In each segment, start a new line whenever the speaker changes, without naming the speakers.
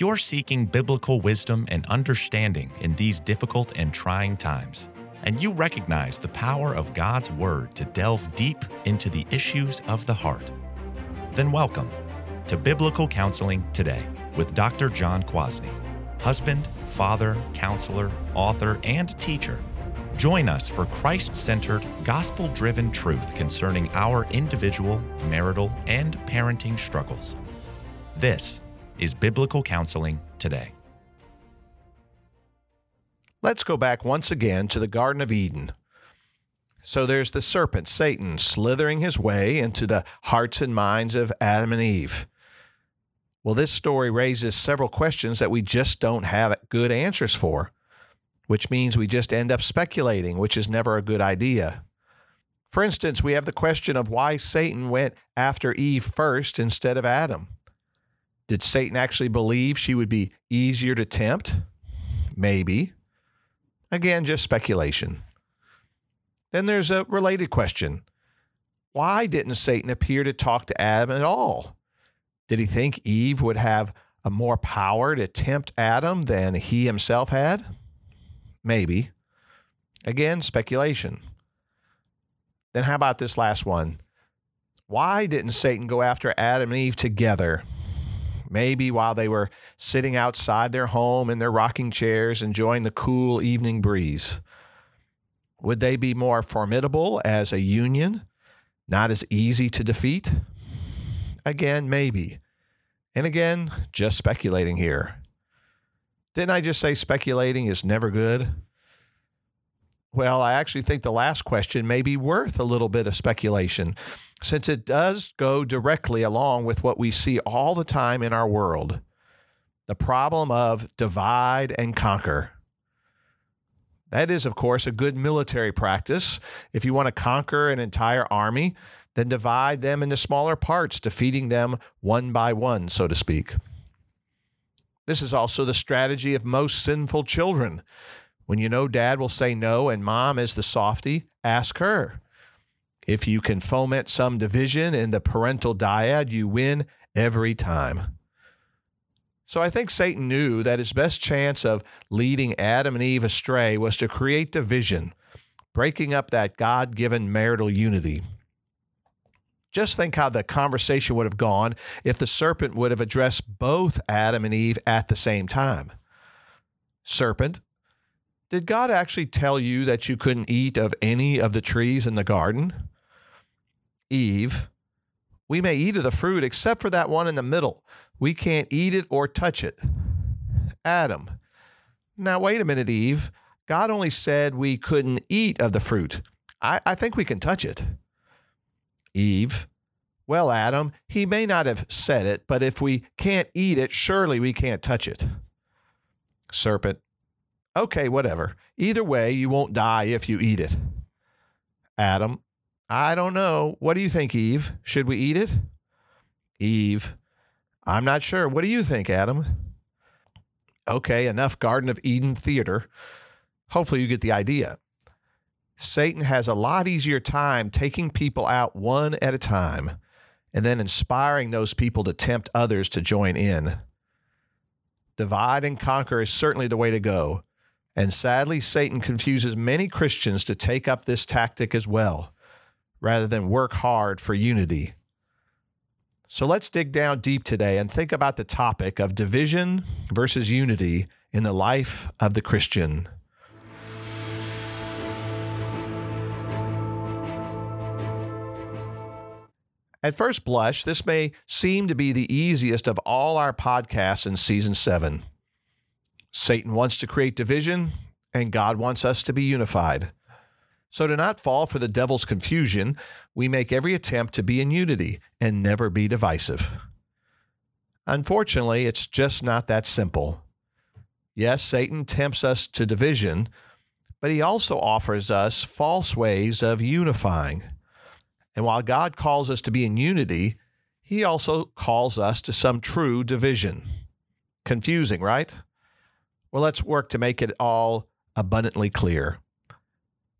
You're seeking biblical wisdom and understanding in these difficult and trying times, and you recognize the power of God's Word to delve deep into the issues of the heart, then welcome to Biblical Counseling Today with Dr. John Kwasny, husband, father, counselor, author, and teacher. Join us for Christ centered, gospel driven truth concerning our individual, marital, and parenting struggles. This is Biblical Counseling Today.
Let's go back once again to the Garden of Eden. So there's the serpent, Satan, slithering his way into the hearts and minds of Adam and Eve. Well, this story raises several questions that we just don't have good answers for, which means we just end up speculating, which is never a good idea. For instance, we have the question of why Satan went after Eve first instead of Adam. Did Satan actually believe she would be easier to tempt? Maybe. Again, just speculation. Then there's a related question Why didn't Satan appear to talk to Adam at all? Did he think Eve would have a more power to tempt Adam than he himself had? Maybe. Again, speculation. Then how about this last one? Why didn't Satan go after Adam and Eve together maybe while they were sitting outside their home in their rocking chairs enjoying the cool evening breeze. Would they be more formidable as a union, not as easy to defeat? Again, maybe. And again, just speculating here. Didn't I just say speculating is never good? Well, I actually think the last question may be worth a little bit of speculation since it does go directly along with what we see all the time in our world the problem of divide and conquer. That is, of course, a good military practice. If you want to conquer an entire army, then divide them into smaller parts, defeating them one by one, so to speak. This is also the strategy of most sinful children. When you know dad will say no and mom is the softy, ask her. If you can foment some division in the parental dyad, you win every time. So I think Satan knew that his best chance of leading Adam and Eve astray was to create division, breaking up that God given marital unity. Just think how the conversation would have gone if the serpent would have addressed both Adam and Eve at the same time. Serpent, did God actually tell you that you couldn't eat of any of the trees in the garden? Eve, we may eat of the fruit except for that one in the middle. We can't eat it or touch it. Adam, now wait a minute, Eve. God only said we couldn't eat of the fruit. I, I think we can touch it. Eve, well, Adam, he may not have said it, but if we can't eat it, surely we can't touch it. Serpent, okay, whatever. Either way, you won't die if you eat it. Adam, I don't know. What do you think, Eve? Should we eat it? Eve, I'm not sure. What do you think, Adam? Okay, enough Garden of Eden theater. Hopefully, you get the idea. Satan has a lot easier time taking people out one at a time and then inspiring those people to tempt others to join in. Divide and conquer is certainly the way to go. And sadly, Satan confuses many Christians to take up this tactic as well rather than work hard for unity. So let's dig down deep today and think about the topic of division versus unity in the life of the Christian. At first blush, this may seem to be the easiest of all our podcasts in season seven. Satan wants to create division, and God wants us to be unified. So, to not fall for the devil's confusion, we make every attempt to be in unity and never be divisive. Unfortunately, it's just not that simple. Yes, Satan tempts us to division, but he also offers us false ways of unifying. And while God calls us to be in unity, he also calls us to some true division. Confusing, right? Well, let's work to make it all abundantly clear.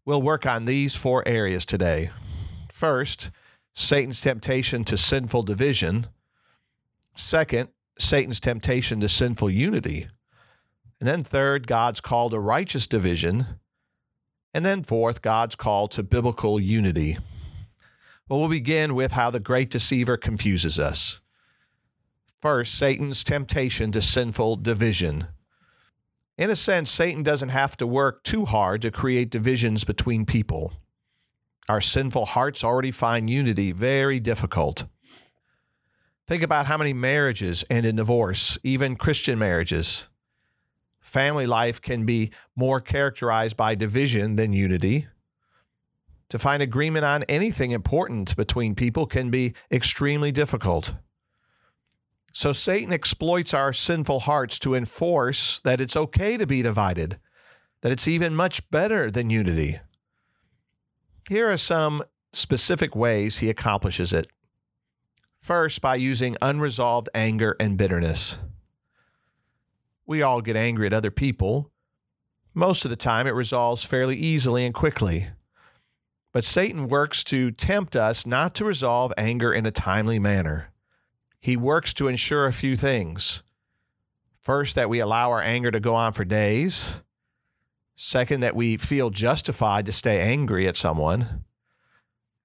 We'll work on these four areas today. First, Satan's temptation to sinful division. Second, Satan's temptation to sinful unity. And then third, God's call to righteous division. And then fourth, God's call to biblical unity. Well, we'll begin with how the great deceiver confuses us. First, Satan's temptation to sinful division. In a sense, Satan doesn't have to work too hard to create divisions between people. Our sinful hearts already find unity very difficult. Think about how many marriages end in divorce, even Christian marriages. Family life can be more characterized by division than unity. To find agreement on anything important between people can be extremely difficult. So Satan exploits our sinful hearts to enforce that it's okay to be divided, that it's even much better than unity. Here are some specific ways he accomplishes it. First, by using unresolved anger and bitterness. We all get angry at other people. Most of the time, it resolves fairly easily and quickly. But Satan works to tempt us not to resolve anger in a timely manner he works to ensure a few things. First, that we allow our anger to go on for days. Second, that we feel justified to stay angry at someone.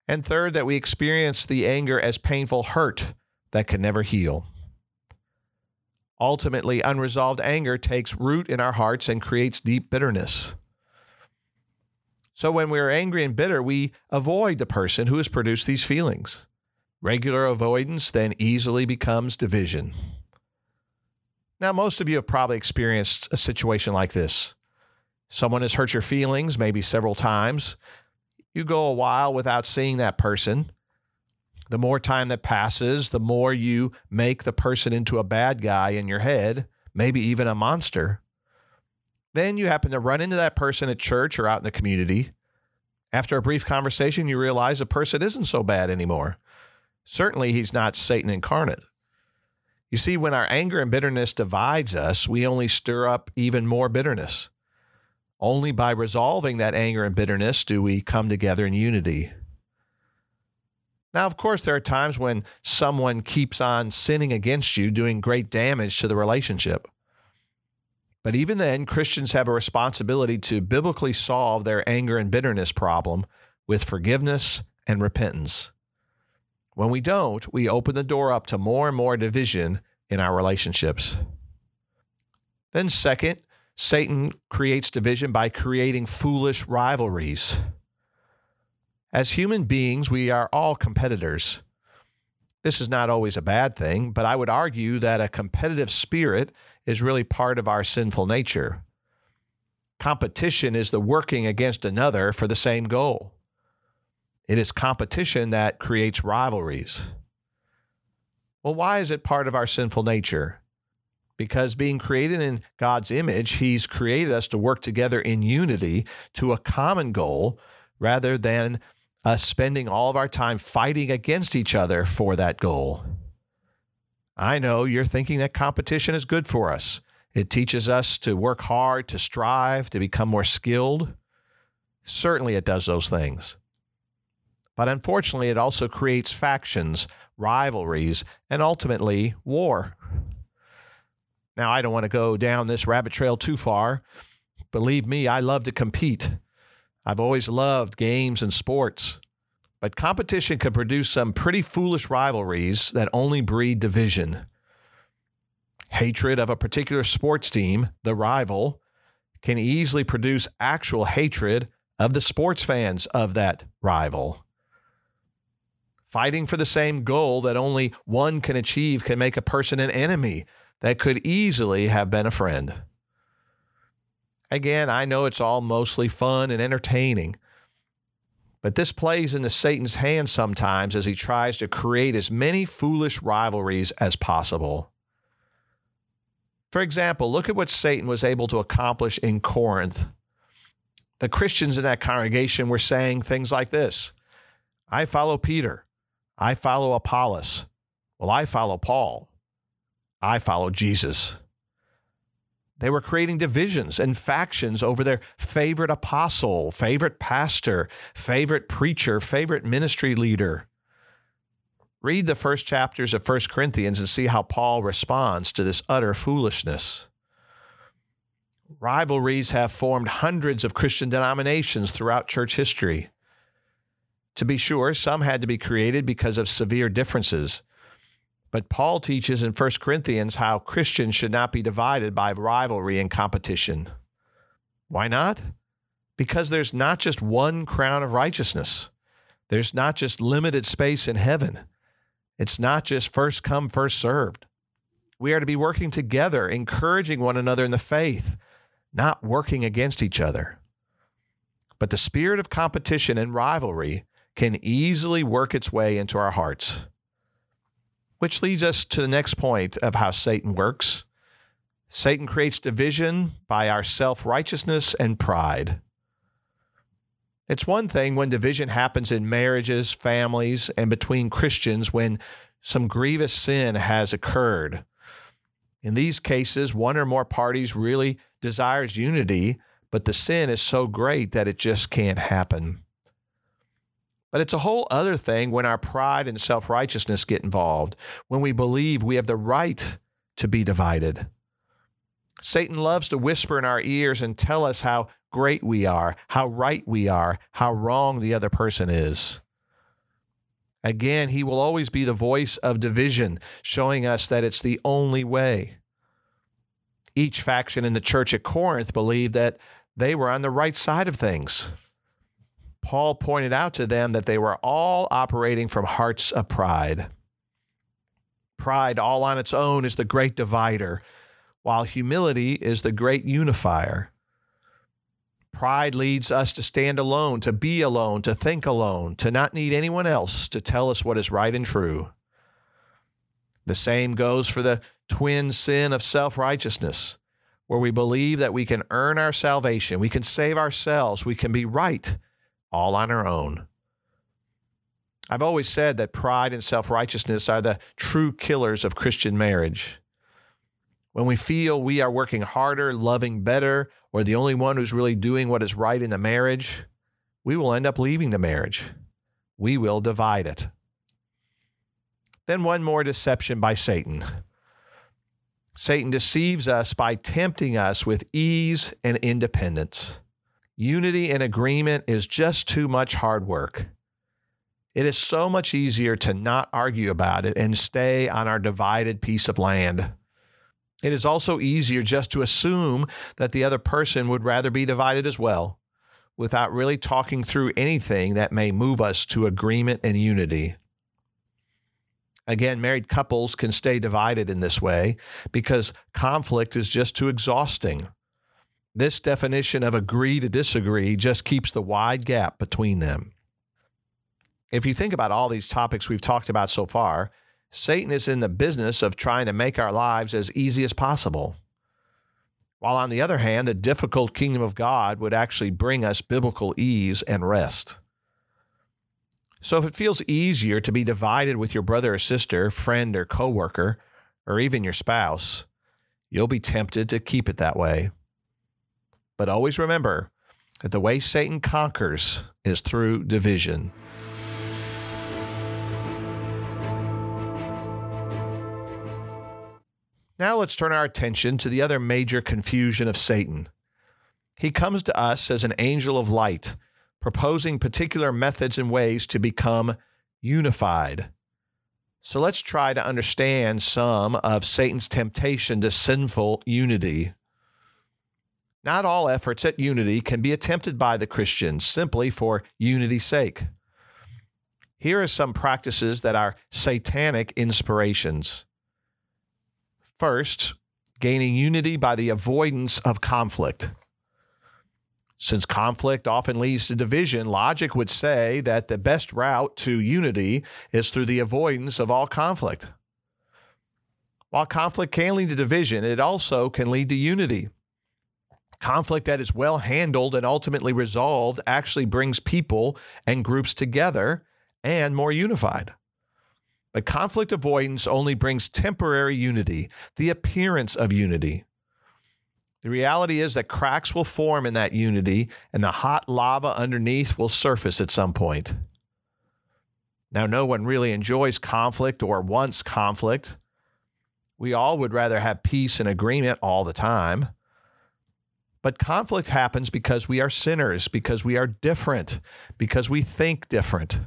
And third, that we experience the anger as painful hurt that can never heal. Ultimately, unresolved anger takes root in our hearts and creates deep bitterness. So, when we are angry and bitter, we avoid the person who has produced these feelings. Regular avoidance then easily becomes division. Now, most of you have probably experienced a situation like this. Someone has hurt your feelings, maybe several times. You go a while without seeing that person. The more time that passes, the more you make the person into a bad guy in your head, maybe even a monster. Then you happen to run into that person at church or out in the community. After a brief conversation, you realize the person isn't so bad anymore. Certainly, he's not Satan incarnate. You see, when our anger and bitterness divides us, we only stir up even more bitterness. Only by resolving that anger and bitterness do we come together in unity. Now, of course, there are times when someone keeps on sinning against you, doing great damage to the relationship. But even then, Christians have a responsibility to biblically solve their anger and bitterness problem with forgiveness and repentance. When we don't, we open the door up to more and more division in our relationships. Then, second, Satan creates division by creating foolish rivalries. As human beings, we are all competitors. This is not always a bad thing, but I would argue that a competitive spirit is really part of our sinful nature. Competition is the working against another for the same goal. It is competition that creates rivalries. Well, why is it part of our sinful nature? Because being created in God's image, He's created us to work together in unity to a common goal rather than us spending all of our time fighting against each other for that goal. I know you're thinking that competition is good for us. It teaches us to work hard, to strive, to become more skilled. Certainly, it does those things. But unfortunately, it also creates factions, rivalries, and ultimately war. Now, I don't want to go down this rabbit trail too far. Believe me, I love to compete. I've always loved games and sports. But competition can produce some pretty foolish rivalries that only breed division. Hatred of a particular sports team, the rival, can easily produce actual hatred of the sports fans of that rival. Fighting for the same goal that only one can achieve can make a person an enemy that could easily have been a friend. Again, I know it's all mostly fun and entertaining, but this plays into Satan's hands sometimes as he tries to create as many foolish rivalries as possible. For example, look at what Satan was able to accomplish in Corinth. The Christians in that congregation were saying things like this I follow Peter. I follow Apollos. Well, I follow Paul. I follow Jesus. They were creating divisions and factions over their favorite apostle, favorite pastor, favorite preacher, favorite ministry leader. Read the first chapters of 1 Corinthians and see how Paul responds to this utter foolishness. Rivalries have formed hundreds of Christian denominations throughout church history. To be sure, some had to be created because of severe differences. But Paul teaches in 1 Corinthians how Christians should not be divided by rivalry and competition. Why not? Because there's not just one crown of righteousness. There's not just limited space in heaven. It's not just first come, first served. We are to be working together, encouraging one another in the faith, not working against each other. But the spirit of competition and rivalry can easily work its way into our hearts. Which leads us to the next point of how Satan works. Satan creates division by our self righteousness and pride. It's one thing when division happens in marriages, families, and between Christians when some grievous sin has occurred. In these cases, one or more parties really desires unity, but the sin is so great that it just can't happen. But it's a whole other thing when our pride and self righteousness get involved, when we believe we have the right to be divided. Satan loves to whisper in our ears and tell us how great we are, how right we are, how wrong the other person is. Again, he will always be the voice of division, showing us that it's the only way. Each faction in the church at Corinth believed that they were on the right side of things. Paul pointed out to them that they were all operating from hearts of pride. Pride, all on its own, is the great divider, while humility is the great unifier. Pride leads us to stand alone, to be alone, to think alone, to not need anyone else to tell us what is right and true. The same goes for the twin sin of self righteousness, where we believe that we can earn our salvation, we can save ourselves, we can be right all on our own. I've always said that pride and self righteousness are the true killers of Christian marriage. When we feel we are working harder, loving better, or the only one who's really doing what is right in the marriage, we will end up leaving the marriage. We will divide it. Then, one more deception by Satan. Satan deceives us by tempting us with ease and independence. Unity and agreement is just too much hard work. It is so much easier to not argue about it and stay on our divided piece of land. It is also easier just to assume that the other person would rather be divided as well, without really talking through anything that may move us to agreement and unity. Again, married couples can stay divided in this way because conflict is just too exhausting. This definition of agree to disagree just keeps the wide gap between them. If you think about all these topics we've talked about so far, Satan is in the business of trying to make our lives as easy as possible. While on the other hand, the difficult kingdom of God would actually bring us biblical ease and rest. So if it feels easier to be divided with your brother or sister, friend or coworker, or even your spouse, you'll be tempted to keep it that way. But always remember that the way Satan conquers is through division. Now let's turn our attention to the other major confusion of Satan. He comes to us as an angel of light, proposing particular methods and ways to become unified. So let's try to understand some of Satan's temptation to sinful unity. Not all efforts at unity can be attempted by the Christian simply for unity's sake. Here are some practices that are satanic inspirations. First, gaining unity by the avoidance of conflict. Since conflict often leads to division, logic would say that the best route to unity is through the avoidance of all conflict. While conflict can lead to division, it also can lead to unity. Conflict that is well handled and ultimately resolved actually brings people and groups together and more unified. But conflict avoidance only brings temporary unity, the appearance of unity. The reality is that cracks will form in that unity and the hot lava underneath will surface at some point. Now, no one really enjoys conflict or wants conflict. We all would rather have peace and agreement all the time. But conflict happens because we are sinners, because we are different, because we think different.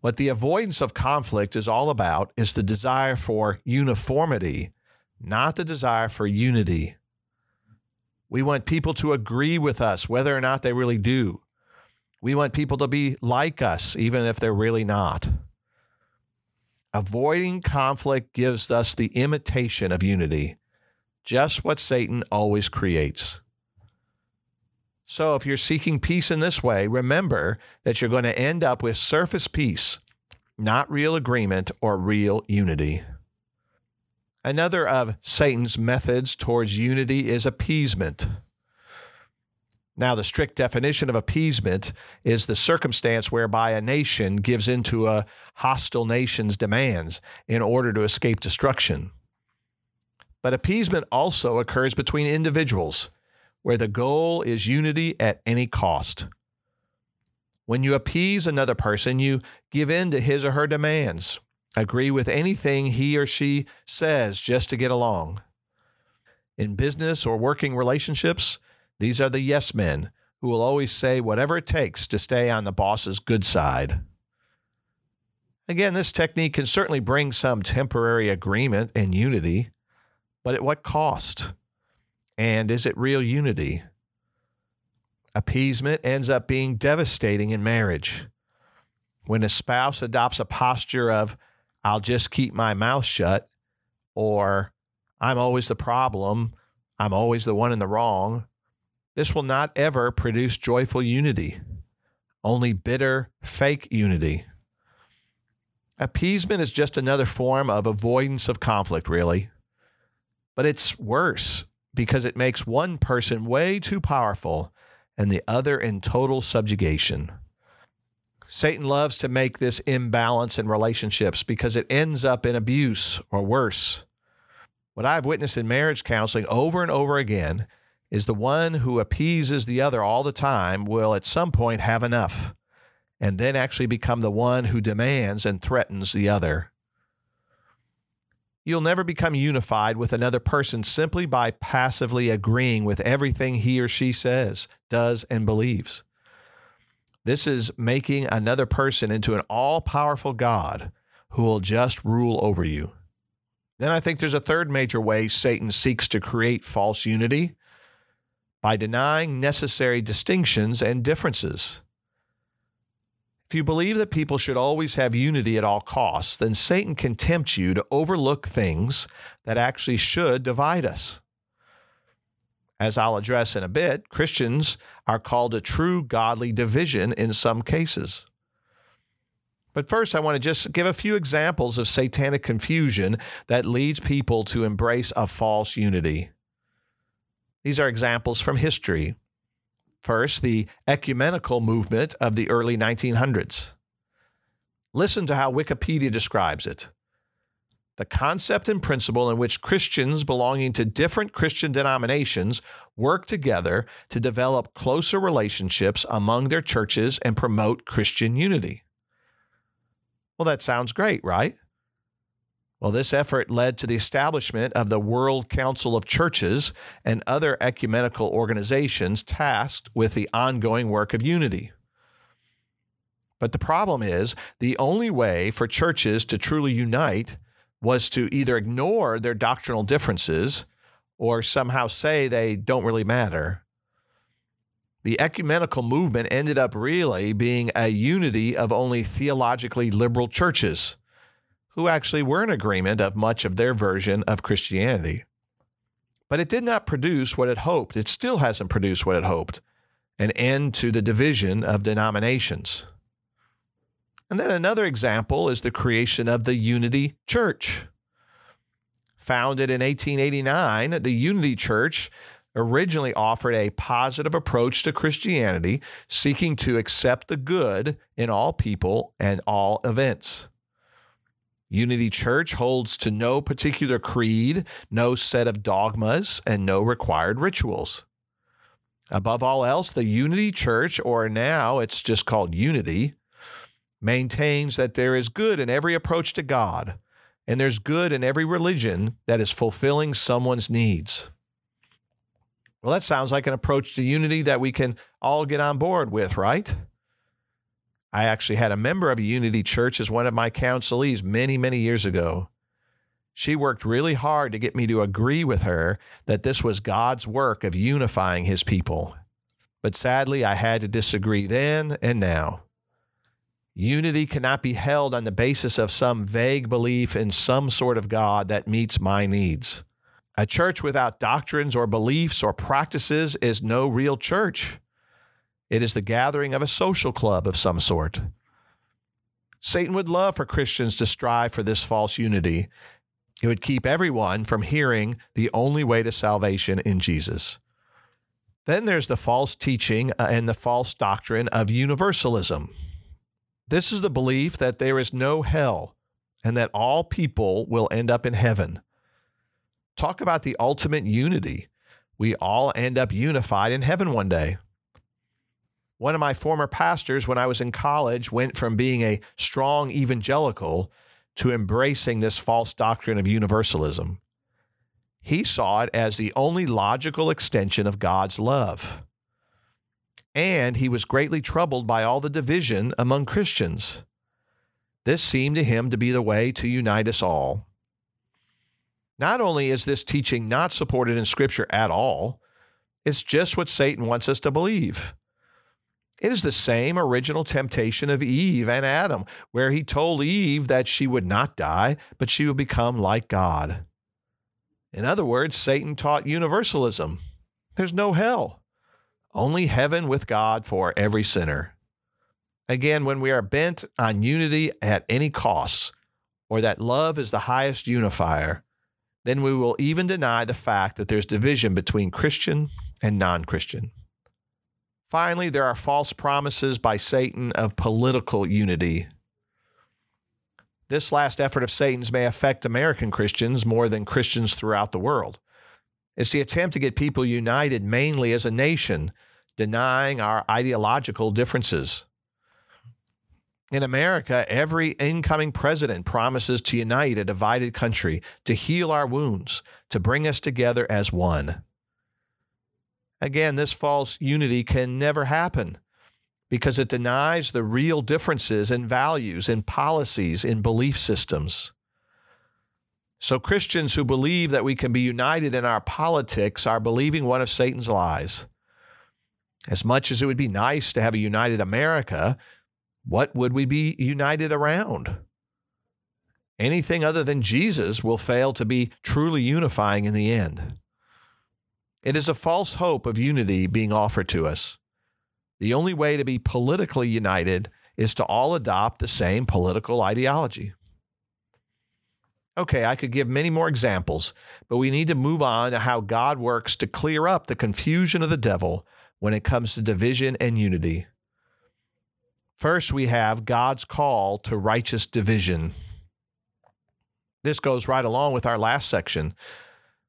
What the avoidance of conflict is all about is the desire for uniformity, not the desire for unity. We want people to agree with us, whether or not they really do. We want people to be like us, even if they're really not. Avoiding conflict gives us the imitation of unity, just what Satan always creates. So, if you're seeking peace in this way, remember that you're going to end up with surface peace, not real agreement or real unity. Another of Satan's methods towards unity is appeasement. Now, the strict definition of appeasement is the circumstance whereby a nation gives into a hostile nation's demands in order to escape destruction. But appeasement also occurs between individuals, where the goal is unity at any cost. When you appease another person, you give in to his or her demands, agree with anything he or she says just to get along. In business or working relationships, these are the yes men who will always say whatever it takes to stay on the boss's good side. Again, this technique can certainly bring some temporary agreement and unity, but at what cost? And is it real unity? Appeasement ends up being devastating in marriage. When a spouse adopts a posture of, I'll just keep my mouth shut, or I'm always the problem, I'm always the one in the wrong, this will not ever produce joyful unity, only bitter, fake unity. Appeasement is just another form of avoidance of conflict, really. But it's worse because it makes one person way too powerful and the other in total subjugation. Satan loves to make this imbalance in relationships because it ends up in abuse or worse. What I've witnessed in marriage counseling over and over again is the one who appeases the other all the time will at some point have enough and then actually become the one who demands and threatens the other. You'll never become unified with another person simply by passively agreeing with everything he or she says, does, and believes. This is making another person into an all powerful God who will just rule over you. Then I think there's a third major way Satan seeks to create false unity, by denying necessary distinctions and differences. If you believe that people should always have unity at all costs, then Satan can tempt you to overlook things that actually should divide us. As I'll address in a bit, Christians are called to true godly division in some cases. But first, I want to just give a few examples of satanic confusion that leads people to embrace a false unity. These are examples from history. First, the ecumenical movement of the early 1900s. Listen to how Wikipedia describes it. The concept and principle in which Christians belonging to different Christian denominations work together to develop closer relationships among their churches and promote Christian unity. Well, that sounds great, right? Well, this effort led to the establishment of the World Council of Churches and other ecumenical organizations tasked with the ongoing work of unity. But the problem is, the only way for churches to truly unite was to either ignore their doctrinal differences or somehow say they don't really matter. The ecumenical movement ended up really being a unity of only theologically liberal churches who actually were in agreement of much of their version of Christianity. But it did not produce what it hoped. It still hasn't produced what it hoped an end to the division of denominations. And then another example is the creation of the Unity Church. Founded in 1889, the Unity Church originally offered a positive approach to Christianity, seeking to accept the good in all people and all events. Unity Church holds to no particular creed, no set of dogmas, and no required rituals. Above all else, the Unity Church, or now it's just called Unity, maintains that there is good in every approach to God, and there's good in every religion that is fulfilling someone's needs. Well, that sounds like an approach to unity that we can all get on board with, right? I actually had a member of a Unity church as one of my counselees many, many years ago. She worked really hard to get me to agree with her that this was God's work of unifying his people. But sadly, I had to disagree then and now. Unity cannot be held on the basis of some vague belief in some sort of God that meets my needs. A church without doctrines or beliefs or practices is no real church. It is the gathering of a social club of some sort. Satan would love for Christians to strive for this false unity. It would keep everyone from hearing the only way to salvation in Jesus. Then there's the false teaching uh, and the false doctrine of universalism. This is the belief that there is no hell and that all people will end up in heaven. Talk about the ultimate unity. We all end up unified in heaven one day. One of my former pastors, when I was in college, went from being a strong evangelical to embracing this false doctrine of universalism. He saw it as the only logical extension of God's love. And he was greatly troubled by all the division among Christians. This seemed to him to be the way to unite us all. Not only is this teaching not supported in Scripture at all, it's just what Satan wants us to believe. It is the same original temptation of Eve and Adam, where he told Eve that she would not die, but she would become like God. In other words, Satan taught universalism. There's no hell, only heaven with God for every sinner. Again, when we are bent on unity at any cost, or that love is the highest unifier, then we will even deny the fact that there's division between Christian and non Christian. Finally, there are false promises by Satan of political unity. This last effort of Satan's may affect American Christians more than Christians throughout the world. It's the attempt to get people united mainly as a nation, denying our ideological differences. In America, every incoming president promises to unite a divided country, to heal our wounds, to bring us together as one. Again, this false unity can never happen because it denies the real differences in values, in policies, in belief systems. So, Christians who believe that we can be united in our politics are believing one of Satan's lies. As much as it would be nice to have a united America, what would we be united around? Anything other than Jesus will fail to be truly unifying in the end. It is a false hope of unity being offered to us. The only way to be politically united is to all adopt the same political ideology. Okay, I could give many more examples, but we need to move on to how God works to clear up the confusion of the devil when it comes to division and unity. First, we have God's call to righteous division. This goes right along with our last section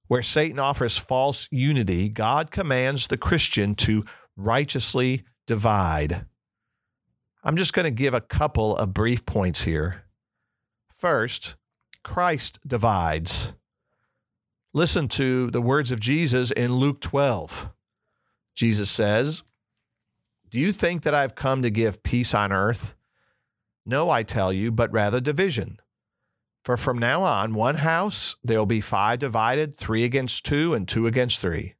where Satan offers false unity, God commands the Christian to righteously divide. I'm just going to give a couple of brief points here. First, Christ divides. Listen to the words of Jesus in Luke 12. Jesus says, Do you think that I've come to give peace on earth? No, I tell you, but rather division. For from now on, one house, there will be five divided, three against two, and two against three.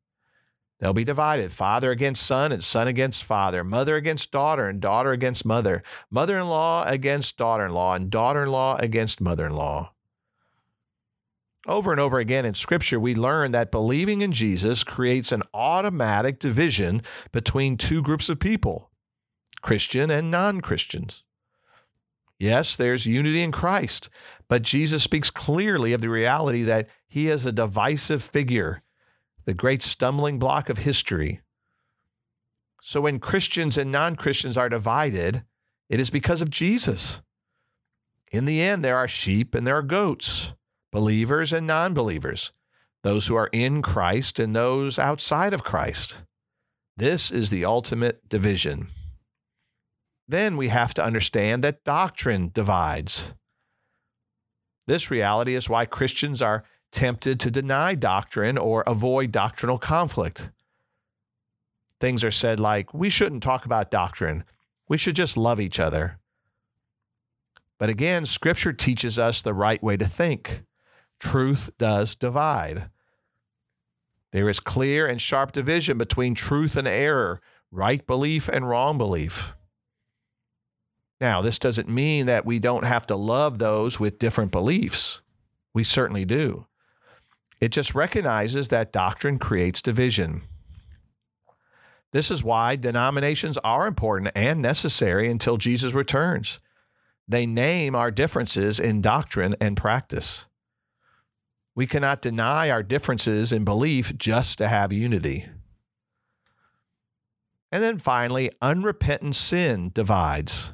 They'll be divided father against son, and son against father, mother against daughter, and daughter against mother, mother in law against daughter in law, and daughter in law against mother in law. Over and over again in Scripture, we learn that believing in Jesus creates an automatic division between two groups of people Christian and non Christians. Yes, there's unity in Christ, but Jesus speaks clearly of the reality that he is a divisive figure, the great stumbling block of history. So when Christians and non Christians are divided, it is because of Jesus. In the end, there are sheep and there are goats, believers and non believers, those who are in Christ and those outside of Christ. This is the ultimate division. then we have to understand that doctrine divides. This reality is why Christians are tempted to deny doctrine or avoid doctrinal conflict. Things are said like, we shouldn't talk about doctrine, we should just love each other. But again, Scripture teaches us the right way to think. Truth does divide. There is clear and sharp division between truth and error, right belief and wrong belief. Now, this doesn't mean that we don't have to love those with different beliefs. We certainly do. It just recognizes that doctrine creates division. This is why denominations are important and necessary until Jesus returns. They name our differences in doctrine and practice. We cannot deny our differences in belief just to have unity. And then finally, unrepentant sin divides.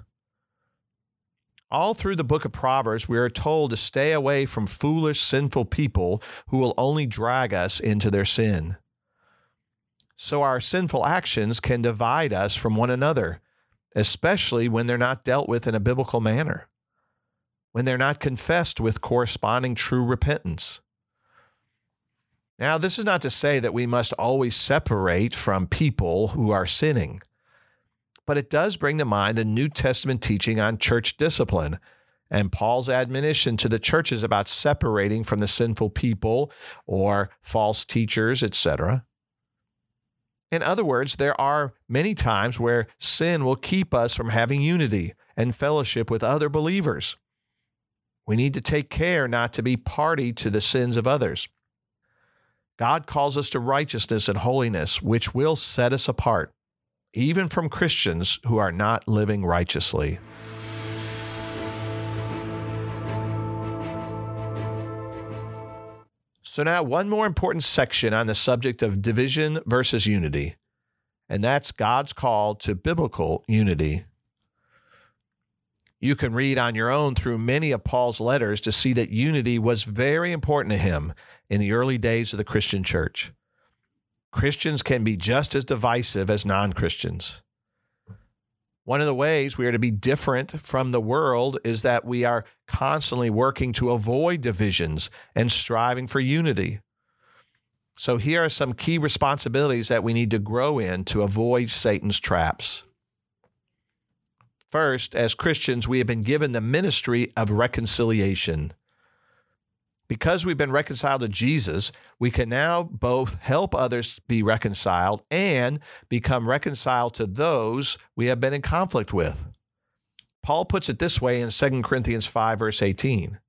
All through the book of Proverbs, we are told to stay away from foolish, sinful people who will only drag us into their sin. So our sinful actions can divide us from one another, especially when they're not dealt with in a biblical manner, when they're not confessed with corresponding true repentance. Now, this is not to say that we must always separate from people who are sinning but it does bring to mind the New Testament teaching on church discipline and Paul's admonition to the churches about separating from the sinful people or false teachers, etc. In other words, there are many times where sin will keep us from having unity and fellowship with other believers. We need to take care not to be party to the sins of others. God calls us to righteousness and holiness, which will set us apart even from Christians who are not living righteously. So, now one more important section on the subject of division versus unity, and that's God's call to biblical unity. You can read on your own through many of Paul's letters to see that unity was very important to him in the early days of the Christian church. Christians can be just as divisive as non Christians. One of the ways we are to be different from the world is that we are constantly working to avoid divisions and striving for unity. So, here are some key responsibilities that we need to grow in to avoid Satan's traps. First, as Christians, we have been given the ministry of reconciliation. Because we've been reconciled to Jesus, we can now both help others be reconciled and become reconciled to those we have been in conflict with. Paul puts it this way in 2 Corinthians 5, verse 18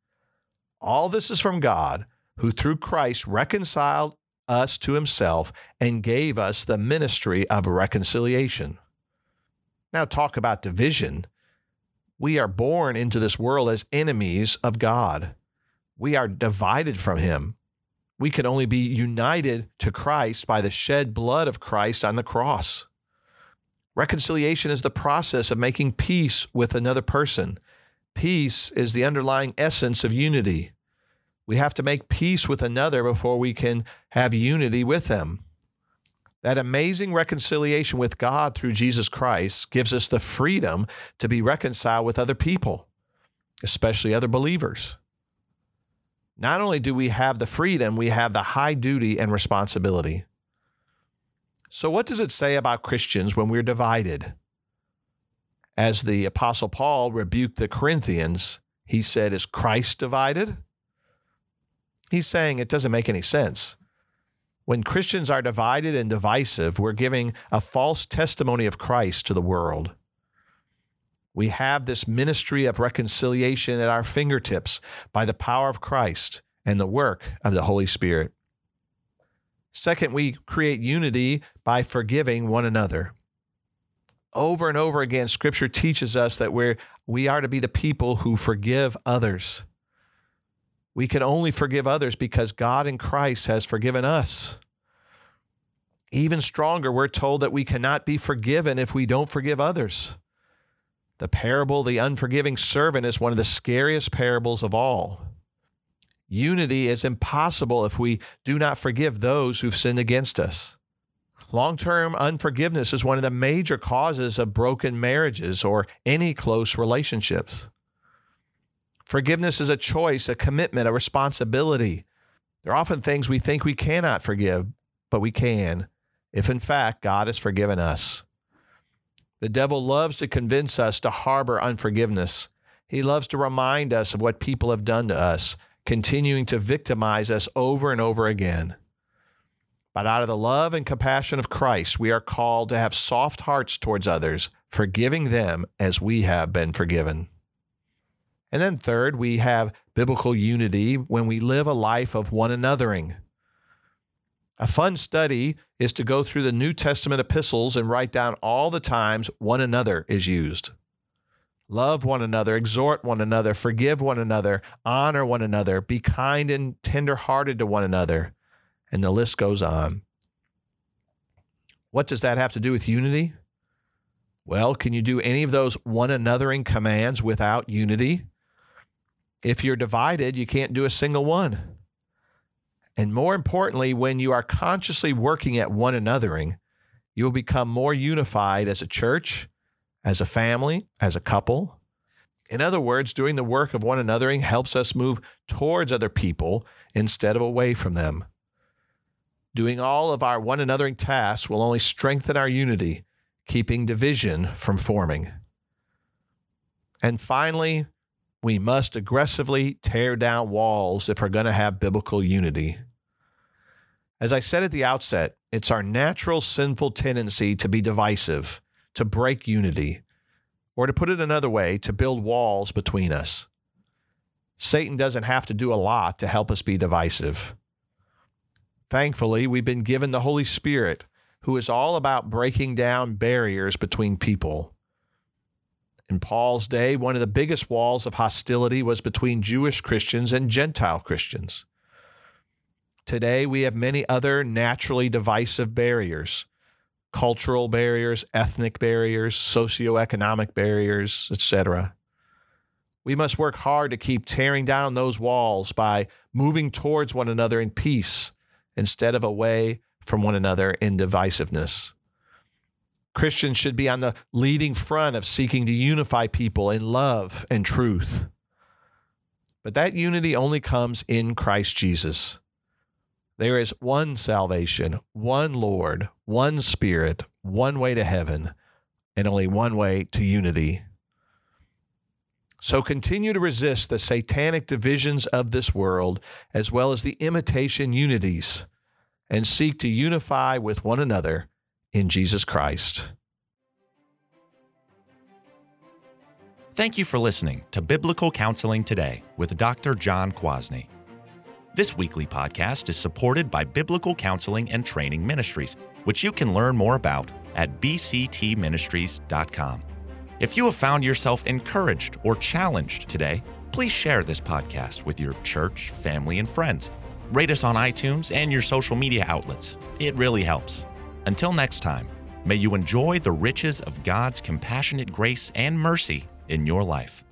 All this is from God, who through Christ reconciled us to himself and gave us the ministry of reconciliation. Now, talk about division. We are born into this world as enemies of God we are divided from him. We can only be united to Christ by the shed blood of Christ on the cross. Reconciliation is the process of making peace with another person. Peace is the underlying essence of unity. We have to make peace with another before we can have unity with them. That amazing reconciliation with God through Jesus Christ gives us the freedom to be reconciled with other people, especially other believers. Not only do we have the freedom, we have the high duty and responsibility. So, what does it say about Christians when we're divided? As the Apostle Paul rebuked the Corinthians, he said, Is Christ divided? He's saying it doesn't make any sense. When Christians are divided and divisive, we're giving a false testimony of Christ to the world. We have this ministry of reconciliation at our fingertips by the power of Christ and the work of the Holy Spirit. Second, we create unity by forgiving one another. Over and over again, Scripture teaches us that we're, we are to be the people who forgive others. We can only forgive others because God in Christ has forgiven us. Even stronger, we're told that we cannot be forgiven if we don't forgive others. The parable, of the unforgiving servant, is one of the scariest parables of all. Unity is impossible if we do not forgive those who've sinned against us. Long term unforgiveness is one of the major causes of broken marriages or any close relationships. Forgiveness is a choice, a commitment, a responsibility. There are often things we think we cannot forgive, but we can, if in fact God has forgiven us. The devil loves to convince us to harbor unforgiveness. He loves to remind us of what people have done to us, continuing to victimize us over and over again. But out of the love and compassion of Christ, we are called to have soft hearts towards others, forgiving them as we have been forgiven. And then, third, we have biblical unity when we live a life of one anothering. A fun study is to go through the New Testament epistles and write down all the times one another is used. Love one another, exhort one another, forgive one another, honor one another, be kind and tenderhearted to one another. And the list goes on. What does that have to do with unity? Well, can you do any of those one anothering commands without unity? If you're divided, you can't do a single one. And more importantly, when you are consciously working at one anothering, you will become more unified as a church, as a family, as a couple. In other words, doing the work of one anothering helps us move towards other people instead of away from them. Doing all of our one anothering tasks will only strengthen our unity, keeping division from forming. And finally, we must aggressively tear down walls if we're going to have biblical unity. As I said at the outset, it's our natural sinful tendency to be divisive, to break unity, or to put it another way, to build walls between us. Satan doesn't have to do a lot to help us be divisive. Thankfully, we've been given the Holy Spirit, who is all about breaking down barriers between people. In Paul's day, one of the biggest walls of hostility was between Jewish Christians and Gentile Christians. Today, we have many other naturally divisive barriers cultural barriers, ethnic barriers, socioeconomic barriers, etc. We must work hard to keep tearing down those walls by moving towards one another in peace instead of away from one another in divisiveness. Christians should be on the leading front of seeking to unify people in love and truth. But that unity only comes in Christ Jesus. There is one salvation, one Lord, one Spirit, one way to heaven, and only one way to unity. So continue to resist the satanic divisions of this world, as well as the imitation unities, and seek to unify with one another in Jesus Christ.
Thank you for listening to Biblical Counseling Today with Dr. John Kwasny. This weekly podcast is supported by Biblical Counseling and Training Ministries, which you can learn more about at bctministries.com. If you have found yourself encouraged or challenged today, please share this podcast with your church, family, and friends. Rate us on iTunes and your social media outlets. It really helps. Until next time, may you enjoy the riches of God's compassionate grace and mercy in your life.